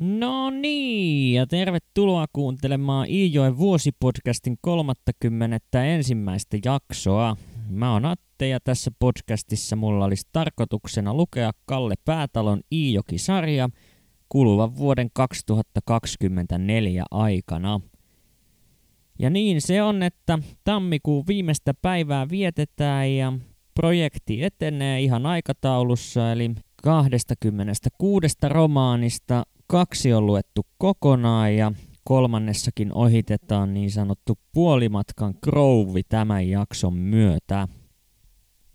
No niin, ja tervetuloa kuuntelemaan Iijoen vuosipodcastin 30. ensimmäistä jaksoa. Mä oon Atte ja tässä podcastissa mulla olisi tarkoituksena lukea Kalle Päätalon Iijoki-sarja kuluvan vuoden 2024 aikana. Ja niin se on, että tammikuun viimeistä päivää vietetään ja projekti etenee ihan aikataulussa, eli 26 romaanista kaksi on luettu kokonaan ja kolmannessakin ohitetaan niin sanottu puolimatkan krouvi tämän jakson myötä.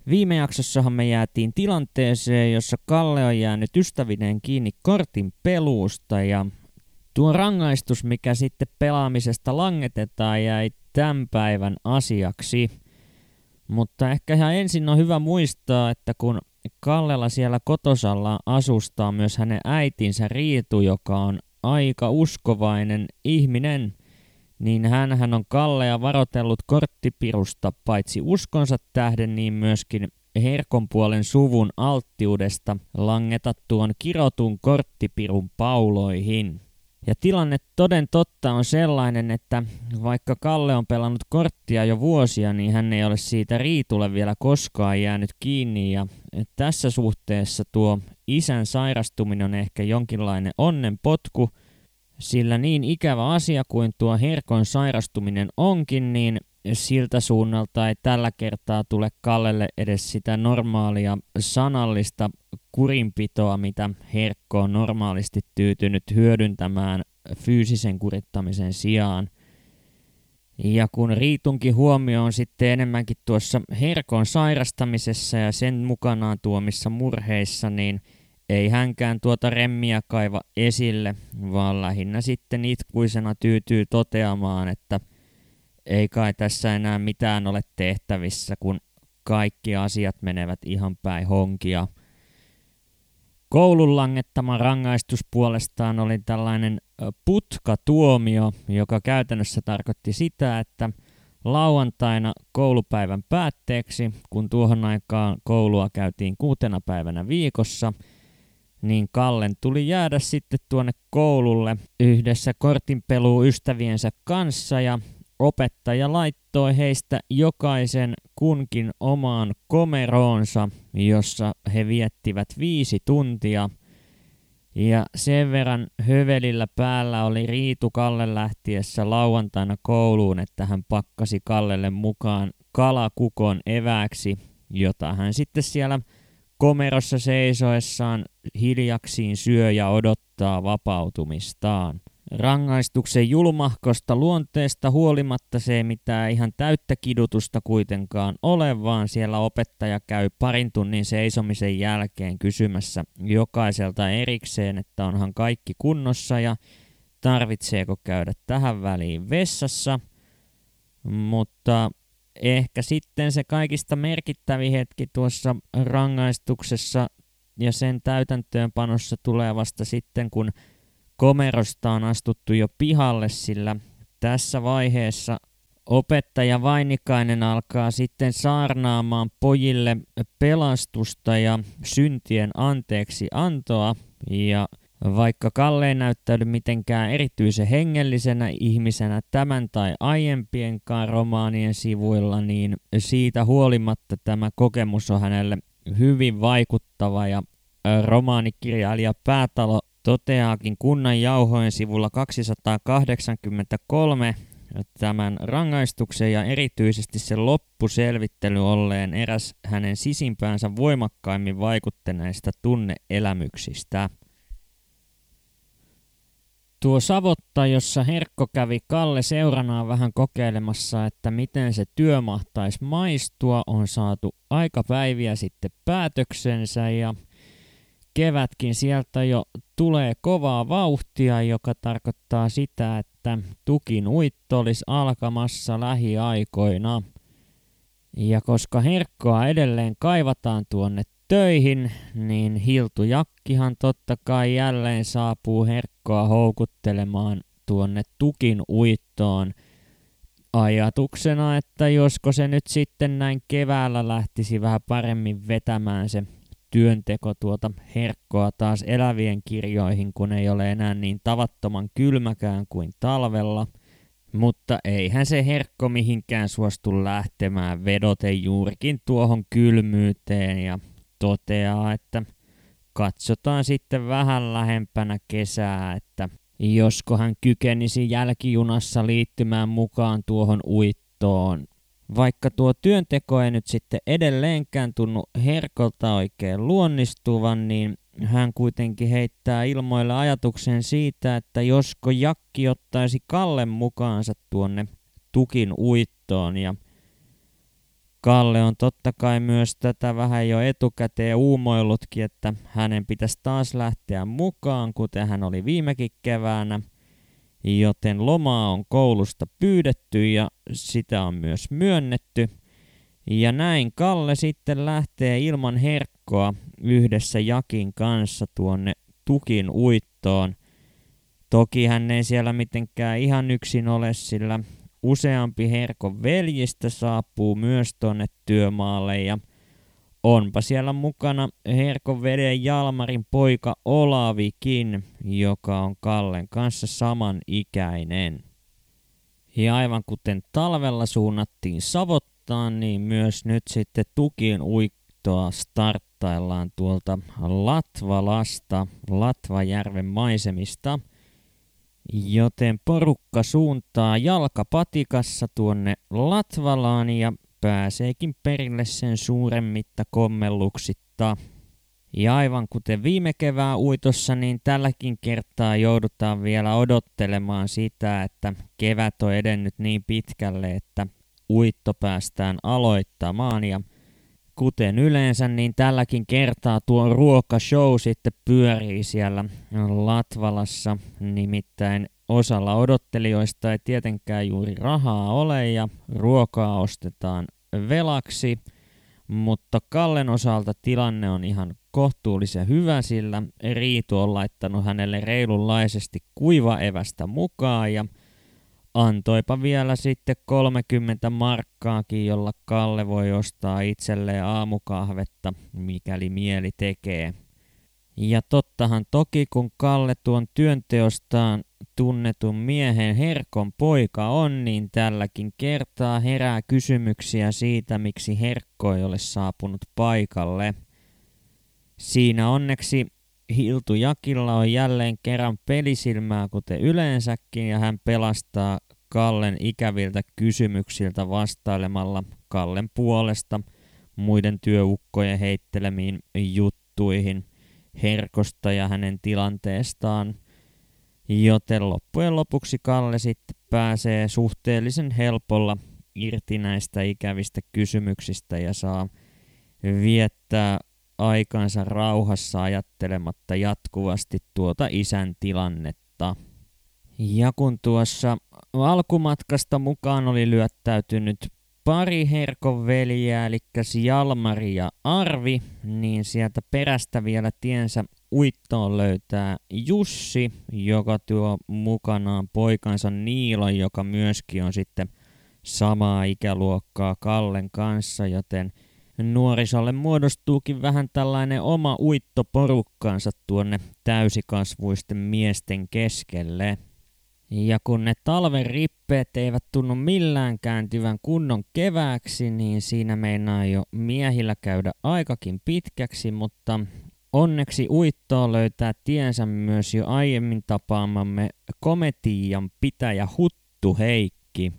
Viime jaksossahan me jäätiin tilanteeseen, jossa Kalle on jäänyt ystävineen kiinni kortin peluusta ja tuo rangaistus, mikä sitten pelaamisesta langetetaan, jäi tämän päivän asiaksi. Mutta ehkä ihan ensin on hyvä muistaa, että kun Kallella siellä kotosalla asustaa myös hänen äitinsä Riitu, joka on aika uskovainen ihminen, niin hän on Kallea varotellut korttipirusta paitsi uskonsa tähden, niin myöskin herkon puolen suvun alttiudesta langeta tuon kirotun korttipirun pauloihin. Ja tilanne toden totta on sellainen, että vaikka Kalle on pelannut korttia jo vuosia, niin hän ei ole siitä Riitulle vielä koskaan jäänyt kiinni. Ja tässä suhteessa tuo isän sairastuminen on ehkä jonkinlainen onnenpotku, sillä niin ikävä asia kuin tuo Herkon sairastuminen onkin, niin siltä suunnalta ei tällä kertaa tule Kallelle edes sitä normaalia sanallista kurinpitoa, mitä Herkko on normaalisti tyytynyt hyödyntämään fyysisen kurittamisen sijaan. Ja kun Riitunkin huomio on sitten enemmänkin tuossa Herkon sairastamisessa ja sen mukanaan tuomissa murheissa, niin ei hänkään tuota remmiä kaiva esille, vaan lähinnä sitten itkuisena tyytyy toteamaan, että ei kai tässä enää mitään ole tehtävissä, kun kaikki asiat menevät ihan päin honkia – Koulun langettama rangaistus puolestaan oli tällainen putkatuomio, joka käytännössä tarkoitti sitä, että lauantaina koulupäivän päätteeksi, kun tuohon aikaan koulua käytiin kuutena päivänä viikossa, niin Kallen tuli jäädä sitten tuonne koululle yhdessä kortinpelu ystäviensä kanssa ja Opettaja laittoi heistä jokaisen kunkin omaan komeroonsa, jossa he viettivät viisi tuntia. Ja sen verran hövelillä päällä oli Riitu Kalle lähtiessä lauantaina kouluun, että hän pakkasi Kallelle mukaan kalakukon eväksi, jota hän sitten siellä komerossa seisoessaan hiljaksiin syö ja odottaa vapautumistaan. Rangaistuksen julmahkosta luonteesta huolimatta se ei mitään ihan täyttä kidutusta kuitenkaan ole, vaan siellä opettaja käy parin tunnin seisomisen jälkeen kysymässä jokaiselta erikseen, että onhan kaikki kunnossa ja tarvitseeko käydä tähän väliin vessassa. Mutta ehkä sitten se kaikista merkittävin hetki tuossa rangaistuksessa ja sen täytäntöönpanossa tulee vasta sitten, kun komerosta on astuttu jo pihalle, sillä tässä vaiheessa opettaja Vainikainen alkaa sitten saarnaamaan pojille pelastusta ja syntien anteeksi antoa. Ja vaikka Kalle ei näyttäydy mitenkään erityisen hengellisenä ihmisenä tämän tai aiempienkaan romaanien sivuilla, niin siitä huolimatta tämä kokemus on hänelle hyvin vaikuttava ja romaanikirjailija Päätalo toteaakin kunnan jauhojen sivulla 283 tämän rangaistuksen ja erityisesti sen loppuselvittely olleen eräs hänen sisimpäänsä voimakkaimmin vaikutteneista tunneelämyksistä. Tuo Savotta, jossa Herkko kävi Kalle seuranaan vähän kokeilemassa, että miten se työ mahtaisi maistua, on saatu aika päiviä sitten päätöksensä ja kevätkin sieltä jo tulee kovaa vauhtia, joka tarkoittaa sitä, että tukin uitto olisi alkamassa lähiaikoina. Ja koska herkkoa edelleen kaivataan tuonne töihin, niin Hiltu Jakkihan totta kai jälleen saapuu herkkoa houkuttelemaan tuonne tukin uittoon ajatuksena, että josko se nyt sitten näin keväällä lähtisi vähän paremmin vetämään se työnteko tuota herkkoa taas elävien kirjoihin, kun ei ole enää niin tavattoman kylmäkään kuin talvella. Mutta eihän se herkko mihinkään suostu lähtemään vedoten juurikin tuohon kylmyyteen ja toteaa, että katsotaan sitten vähän lähempänä kesää, että josko hän kykenisi jälkijunassa liittymään mukaan tuohon uittoon. Vaikka tuo työnteko ei nyt sitten edelleenkään tunnu herkolta oikein luonnistuvan, niin hän kuitenkin heittää ilmoille ajatuksen siitä, että josko Jakki ottaisi Kallen mukaansa tuonne tukin uittoon ja Kalle on totta kai myös tätä vähän jo etukäteen uumoillutkin, että hänen pitäisi taas lähteä mukaan, kuten hän oli viimekin keväänä. Joten lomaa on koulusta pyydetty ja sitä on myös myönnetty. Ja näin Kalle sitten lähtee ilman herkkoa yhdessä Jakin kanssa tuonne tukin uittoon. Toki hän ei siellä mitenkään ihan yksin ole, sillä useampi Herkon veljistä saapuu myös tuonne työmaalle ja onpa siellä mukana Herkon veden Jalmarin poika Olavikin, joka on Kallen kanssa saman ikäinen. Ja aivan kuten talvella suunnattiin Savottaan, niin myös nyt sitten tukin uittoa starttaillaan tuolta Latvalasta, Latvajärven maisemista – Joten porukka suuntaa jalkapatikassa tuonne Latvalaan ja pääseekin perille sen suuremmitta kommelluksitta. Ja aivan kuten viime kevään uitossa, niin tälläkin kertaa joudutaan vielä odottelemaan sitä, että kevät on edennyt niin pitkälle, että uitto päästään aloittamaan ja – kuten yleensä, niin tälläkin kertaa tuo ruokashow sitten pyörii siellä Latvalassa. Nimittäin osalla odottelijoista ei tietenkään juuri rahaa ole ja ruokaa ostetaan velaksi. Mutta Kallen osalta tilanne on ihan kohtuullisen hyvä, sillä Riitu on laittanut hänelle reilunlaisesti kuivaevästä mukaan ja – antoipa vielä sitten 30 markkaakin, jolla Kalle voi ostaa itselleen aamukahvetta, mikäli mieli tekee. Ja tottahan toki, kun Kalle tuon työnteostaan tunnetun miehen Herkon poika on, niin tälläkin kertaa herää kysymyksiä siitä, miksi Herkko ei ole saapunut paikalle. Siinä onneksi Hiltu Jakilla on jälleen kerran pelisilmää kuten yleensäkin ja hän pelastaa Kallen ikäviltä kysymyksiltä vastailemalla Kallen puolesta muiden työukkojen heittelemiin juttuihin Herkosta ja hänen tilanteestaan. Joten loppujen lopuksi Kalle sitten pääsee suhteellisen helpolla irti näistä ikävistä kysymyksistä ja saa viettää aikansa rauhassa ajattelematta jatkuvasti tuota isän tilannetta. Ja kun tuossa alkumatkasta mukaan oli lyöttäytynyt pari Herkon veljeä, eli Jalmari ja Arvi, niin sieltä perästä vielä tiensä uittoon löytää Jussi, joka tuo mukanaan poikansa Niilon, joka myöskin on sitten samaa ikäluokkaa Kallen kanssa, joten nuorisolle muodostuukin vähän tällainen oma uittoporukkaansa tuonne täysikasvuisten miesten keskelle. Ja kun ne talven rippeet eivät tunnu millään kääntyvän kunnon kevääksi, niin siinä meinaa jo miehillä käydä aikakin pitkäksi, mutta onneksi uittoa löytää tiensä myös jo aiemmin tapaamamme kometian pitäjä Huttu Heikki,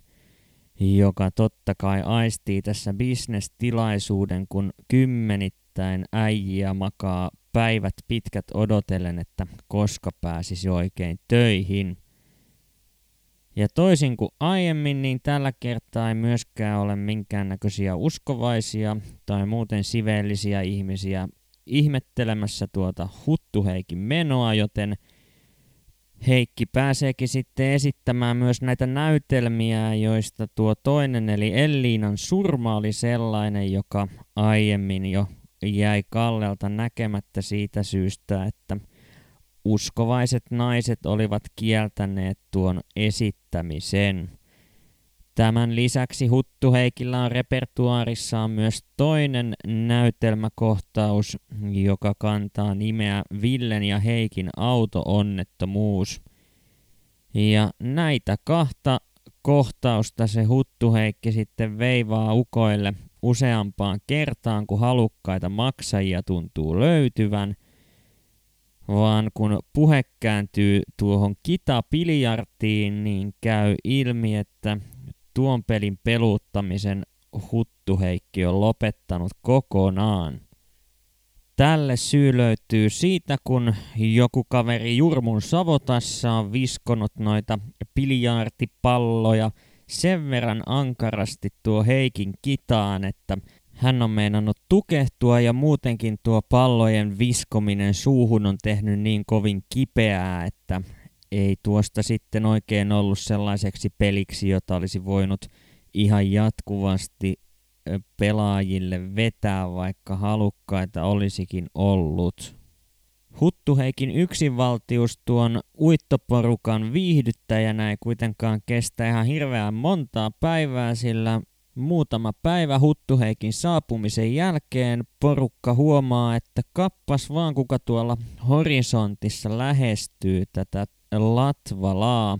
joka totta kai aistii tässä bisnestilaisuuden, kun kymmenittäin äijiä makaa päivät pitkät odotellen, että koska pääsisi oikein töihin – ja toisin kuin aiemmin, niin tällä kertaa ei myöskään ole minkäännäköisiä uskovaisia tai muuten siveellisiä ihmisiä ihmettelemässä tuota Huttuheikin menoa, joten Heikki pääseekin sitten esittämään myös näitä näytelmiä, joista tuo toinen eli Elliinan surma oli sellainen, joka aiemmin jo jäi Kallelta näkemättä siitä syystä, että uskovaiset naiset olivat kieltäneet tuon esittämisen. Tämän lisäksi Huttu Heikillä on repertuaarissaan myös toinen näytelmäkohtaus, joka kantaa nimeä Villen ja Heikin auto-onnettomuus. Ja näitä kahta kohtausta se Huttu Heikki sitten veivaa ukoille useampaan kertaan, kun halukkaita maksajia tuntuu löytyvän – vaan kun puhe kääntyy tuohon kitapiljartiin, niin käy ilmi, että tuon pelin peluuttamisen Huttuheikki on lopettanut kokonaan. Tälle syy löytyy siitä, kun joku kaveri Jurmun Savotassa on viskonut noita biljartipalloja sen verran ankarasti tuo Heikin kitaan, että hän on meinannut tukehtua ja muutenkin tuo pallojen viskominen suuhun on tehnyt niin kovin kipeää, että ei tuosta sitten oikein ollut sellaiseksi peliksi, jota olisi voinut ihan jatkuvasti pelaajille vetää, vaikka halukkaita olisikin ollut. Huttuheikin yksinvaltius tuon uittoporukan viihdyttäjänä ei kuitenkaan kestä ihan hirveän montaa päivää, sillä Muutama päivä Huttuheikin saapumisen jälkeen porukka huomaa, että kappas vaan kuka tuolla horisontissa lähestyy tätä Latvalaa.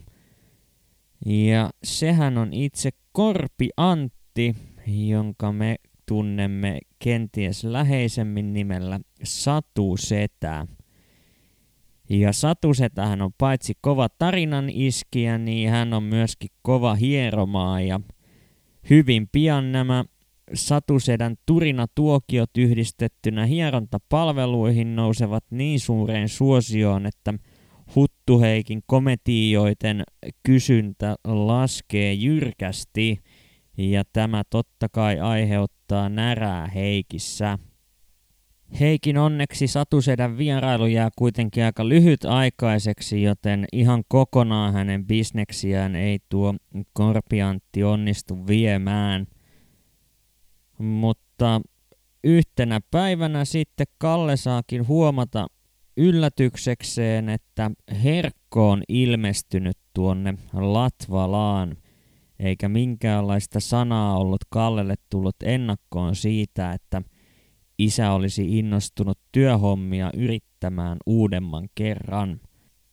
Ja sehän on itse Korpi Antti, jonka me tunnemme kenties läheisemmin nimellä Satu Setä. Ja Satu Setähän on paitsi kova tarinan iskiä, niin hän on myöskin kova hieromaa ja Hyvin pian nämä Satusedän Turina-tuokiot yhdistettynä hierontapalveluihin nousevat niin suureen suosioon, että Huttuheikin kometioiden kysyntä laskee jyrkästi ja tämä totta kai aiheuttaa närää Heikissä. Heikin onneksi Satusedän vierailu jää kuitenkin aika lyhyt aikaiseksi, joten ihan kokonaan hänen bisneksiään ei tuo korpiantti onnistu viemään. Mutta yhtenä päivänä sitten Kalle saakin huomata yllätyksekseen, että Herkko on ilmestynyt tuonne Latvalaan, eikä minkäänlaista sanaa ollut Kallelle tullut ennakkoon siitä, että – isä olisi innostunut työhommia yrittämään uudemman kerran.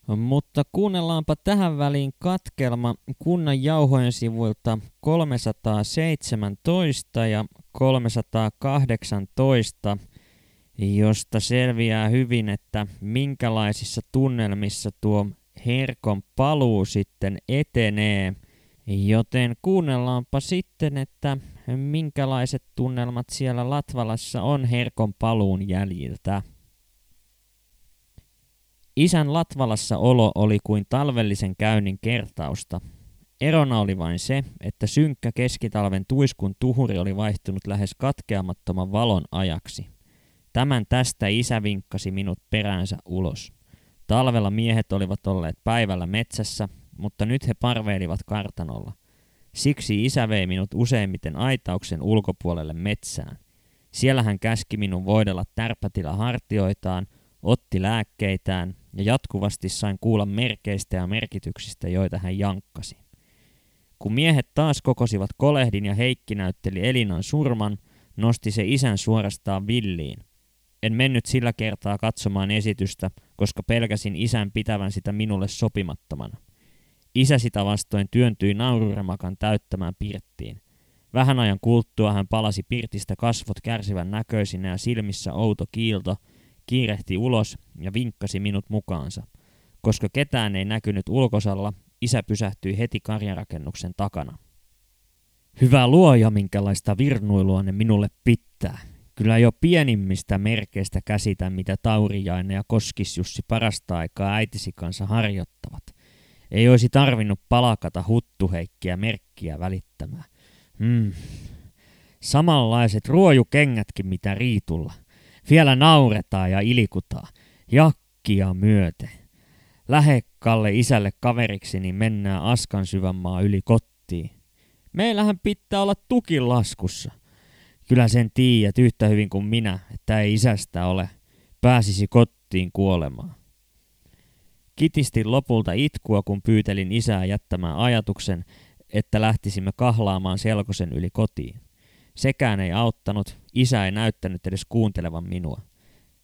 Mutta kuunnellaanpa tähän väliin katkelma kunnan jauhojen sivuilta 317 ja 318, josta selviää hyvin, että minkälaisissa tunnelmissa tuo Herkon paluu sitten etenee. Joten kuunnellaanpa sitten, että minkälaiset tunnelmat siellä Latvalassa on Herkon paluun jäljiltä. Isän Latvalassa olo oli kuin talvellisen käynnin kertausta. Erona oli vain se, että synkkä keskitalven tuiskun tuhuri oli vaihtunut lähes katkeamattoman valon ajaksi. Tämän tästä isä vinkkasi minut peräänsä ulos. Talvella miehet olivat olleet päivällä metsässä, mutta nyt he parveilivat kartanolla – Siksi isä vei minut useimmiten aitauksen ulkopuolelle metsään. Siellä hän käski minun voidella tärpätillä hartioitaan, otti lääkkeitään ja jatkuvasti sain kuulla merkeistä ja merkityksistä, joita hän jankkasi. Kun miehet taas kokosivat kolehdin ja Heikki näytteli Elinan surman, nosti se isän suorastaan villiin. En mennyt sillä kertaa katsomaan esitystä, koska pelkäsin isän pitävän sitä minulle sopimattomana. Isä sitä vastoin työntyi naururemakan täyttämään pirttiin. Vähän ajan kulttua hän palasi pirtistä kasvot kärsivän näköisinä ja silmissä outo kiilto, kiirehti ulos ja vinkkasi minut mukaansa. Koska ketään ei näkynyt ulkosalla, isä pysähtyi heti karjarakennuksen takana. Hyvä luoja, minkälaista virnuilua ne minulle pitää. Kyllä jo pienimmistä merkeistä käsitän, mitä Taurijainen ja Koskisjussi parasta aikaa äitisi kanssa harjoittavat. Ei olisi tarvinnut palakata huttuheikkiä merkkiä välittämään. Hmm. Samanlaiset ruojukengätkin mitä riitulla. Vielä nauretaan ja ilikutaan. Jakkia myöten. Lähekkalle isälle kaveriksi, niin mennään askan syvänmaa yli kottiin. Meillähän pitää olla tukin laskussa. Kyllä sen tiedät yhtä hyvin kuin minä, että ei isästä ole. Pääsisi kotiin kuolemaan. Kitistin lopulta itkua, kun pyytelin isää jättämään ajatuksen, että lähtisimme kahlaamaan selkosen yli kotiin. Sekään ei auttanut, isä ei näyttänyt edes kuuntelevan minua.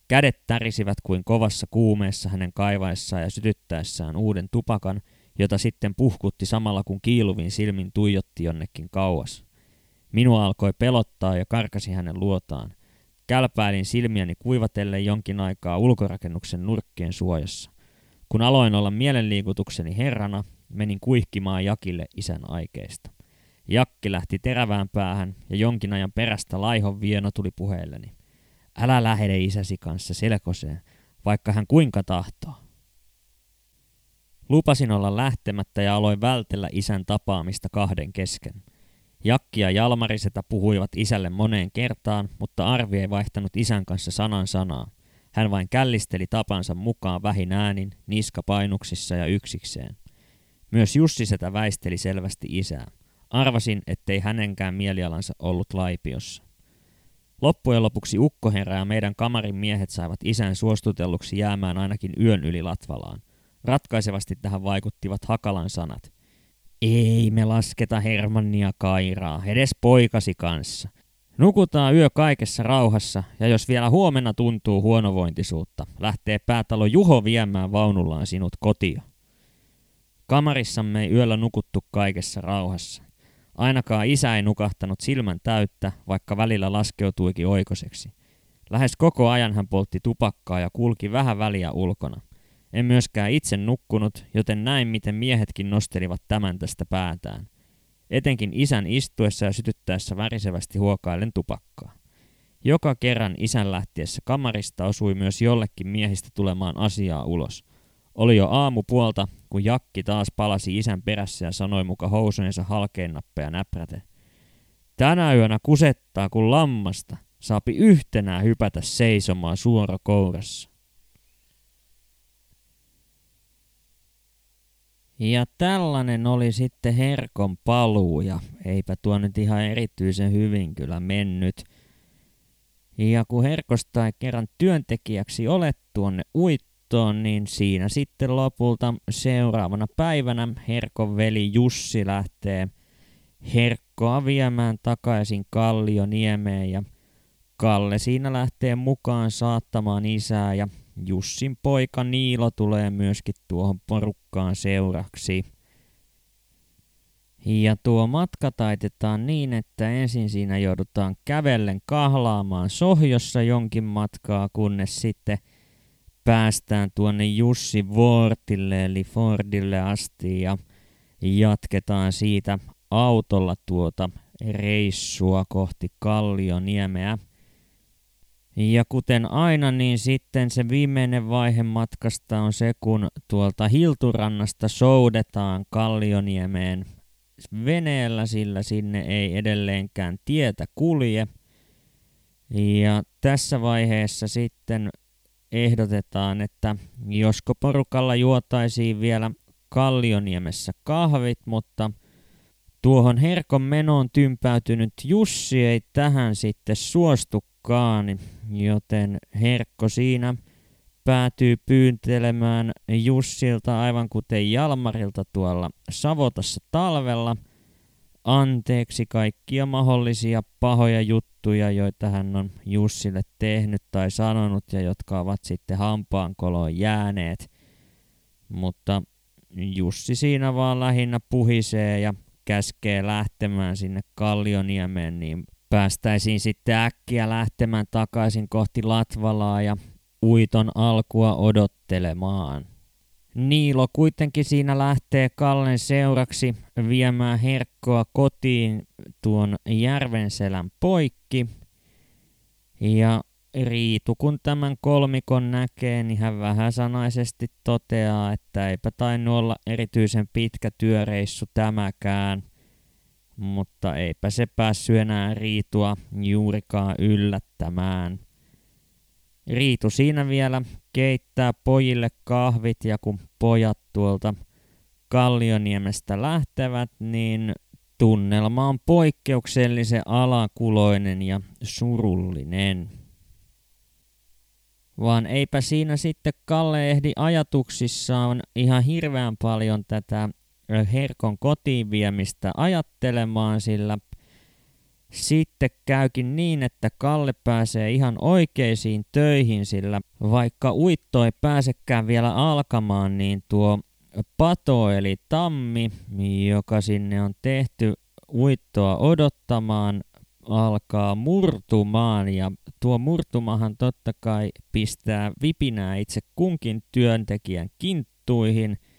Kädet tärisivät kuin kovassa kuumeessa hänen kaivaessaan ja sytyttäessään uuden tupakan, jota sitten puhkutti samalla kun kiiluvin silmin tuijotti jonnekin kauas. Minua alkoi pelottaa ja karkasi hänen luotaan. Kälpäilin silmiäni kuivatelle jonkin aikaa ulkorakennuksen nurkkien suojassa. Kun aloin olla mielenliikutukseni herrana, menin kuihkimaan Jakille isän aikeista. Jakki lähti terävään päähän ja jonkin ajan perästä laihon vieno tuli puheelleni. Älä lähde isäsi kanssa selkoseen, vaikka hän kuinka tahtoo. Lupasin olla lähtemättä ja aloin vältellä isän tapaamista kahden kesken. Jakki ja Jalmarisetä puhuivat isälle moneen kertaan, mutta Arvi ei vaihtanut isän kanssa sanan sanaa. Hän vain källisteli tapansa mukaan vähin äänin, niskapainuksissa ja yksikseen. Myös Jussi setä väisteli selvästi isää. Arvasin, ettei hänenkään mielialansa ollut laipiossa. Loppujen lopuksi ukkoherra ja meidän kamarin miehet saivat isän suostutelluksi jäämään ainakin yön yli Latvalaan. Ratkaisevasti tähän vaikuttivat Hakalan sanat. Ei me lasketa Hermannia Kairaa, edes poikasi kanssa. Nukutaan yö kaikessa rauhassa, ja jos vielä huomenna tuntuu huonovointisuutta, lähtee päätalo Juho viemään vaunullaan sinut kotia. Kamarissamme ei yöllä nukuttu kaikessa rauhassa. Ainakaan isä ei nukahtanut silmän täyttä, vaikka välillä laskeutuikin oikoseksi. Lähes koko ajan hän poltti tupakkaa ja kulki vähän väliä ulkona. En myöskään itse nukkunut, joten näin miten miehetkin nostelivat tämän tästä päätään. Etenkin isän istuessa ja sytyttäessä värisevästi huokaillen tupakkaa. Joka kerran isän lähtiessä kamarista osui myös jollekin miehistä tulemaan asiaa ulos. Oli jo aamupuolta, kun Jakki taas palasi isän perässä ja sanoi muka housujensa halkeen nappeja näpräte. Tänä yönä kusettaa kuin lammasta, saapi yhtenään hypätä seisomaan suora kourassa. Ja tällainen oli sitten Herkon paluu ja eipä tuo nyt ihan erityisen hyvin kyllä mennyt. Ja kun Herkosta ei kerran työntekijäksi ole tuonne uittoon, niin siinä sitten lopulta seuraavana päivänä Herkon veli Jussi lähtee Herkkoa viemään takaisin Kallioniemeen ja Kalle siinä lähtee mukaan saattamaan isää ja Jussin poika Niilo tulee myöskin tuohon porukkaan seuraksi. Ja tuo matka taitetaan niin, että ensin siinä joudutaan kävellen kahlaamaan sohjossa jonkin matkaa, kunnes sitten päästään tuonne Jussi Vortille eli Fordille asti ja jatketaan siitä autolla tuota reissua kohti Kallioniemeä. Ja kuten aina, niin sitten se viimeinen vaihe matkasta on se, kun tuolta Hilturannasta soudetaan Kallioniemeen veneellä, sillä sinne ei edelleenkään tietä kulje. Ja tässä vaiheessa sitten ehdotetaan, että josko porukalla juotaisiin vielä Kallioniemessä kahvit, mutta tuohon herkon menoon tympäytynyt Jussi ei tähän sitten suostu Kaani, joten Herkko siinä päätyy pyyntelemään Jussilta aivan kuten Jalmarilta tuolla Savotassa talvella anteeksi kaikkia mahdollisia pahoja juttuja, joita hän on Jussille tehnyt tai sanonut ja jotka ovat sitten hampaankoloon jääneet. Mutta Jussi siinä vaan lähinnä puhisee ja käskee lähtemään sinne Kallioniemeen, niin päästäisiin sitten äkkiä lähtemään takaisin kohti Latvalaa ja uiton alkua odottelemaan. Niilo kuitenkin siinä lähtee Kallen seuraksi viemään herkkoa kotiin tuon Järvenselän poikki. Ja Riitu, kun tämän kolmikon näkee, niin hän vähän sanaisesti toteaa, että eipä tainnut olla erityisen pitkä työreissu tämäkään mutta eipä se päässyt enää Riitua juurikaan yllättämään. Riitu siinä vielä keittää pojille kahvit ja kun pojat tuolta Kallioniemestä lähtevät, niin tunnelma on poikkeuksellisen alakuloinen ja surullinen. Vaan eipä siinä sitten Kalle ehdi ajatuksissaan ihan hirveän paljon tätä Herkon kotiin viemistä ajattelemaan, sillä sitten käykin niin, että Kalle pääsee ihan oikeisiin töihin, sillä vaikka uitto ei pääsekään vielä alkamaan, niin tuo pato eli tammi, joka sinne on tehty uittoa odottamaan, alkaa murtumaan. Ja tuo murtumahan totta kai pistää vipinää itse kunkin työntekijän kinttuihin –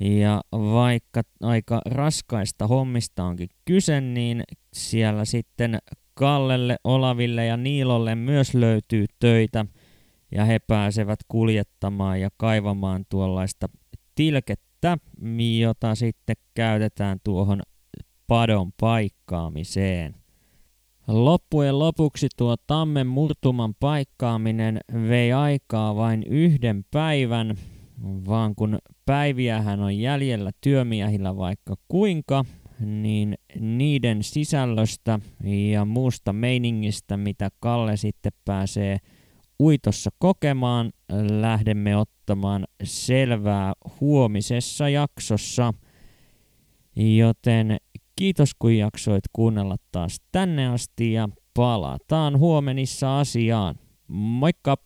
ja vaikka aika raskaista hommista onkin kyse, niin siellä sitten Kallelle, Olaville ja Niilolle myös löytyy töitä ja he pääsevät kuljettamaan ja kaivamaan tuollaista tilkettä, jota sitten käytetään tuohon padon paikkaamiseen. Loppujen lopuksi tuo tammen murtuman paikkaaminen vei aikaa vain yhden päivän, vaan kun päiviähän on jäljellä työmiehillä vaikka kuinka, niin niiden sisällöstä ja muusta meiningistä, mitä Kalle sitten pääsee uitossa kokemaan, lähdemme ottamaan selvää huomisessa jaksossa. Joten kiitos kun jaksoit kuunnella taas tänne asti ja palataan huomenissa asiaan. Moikka!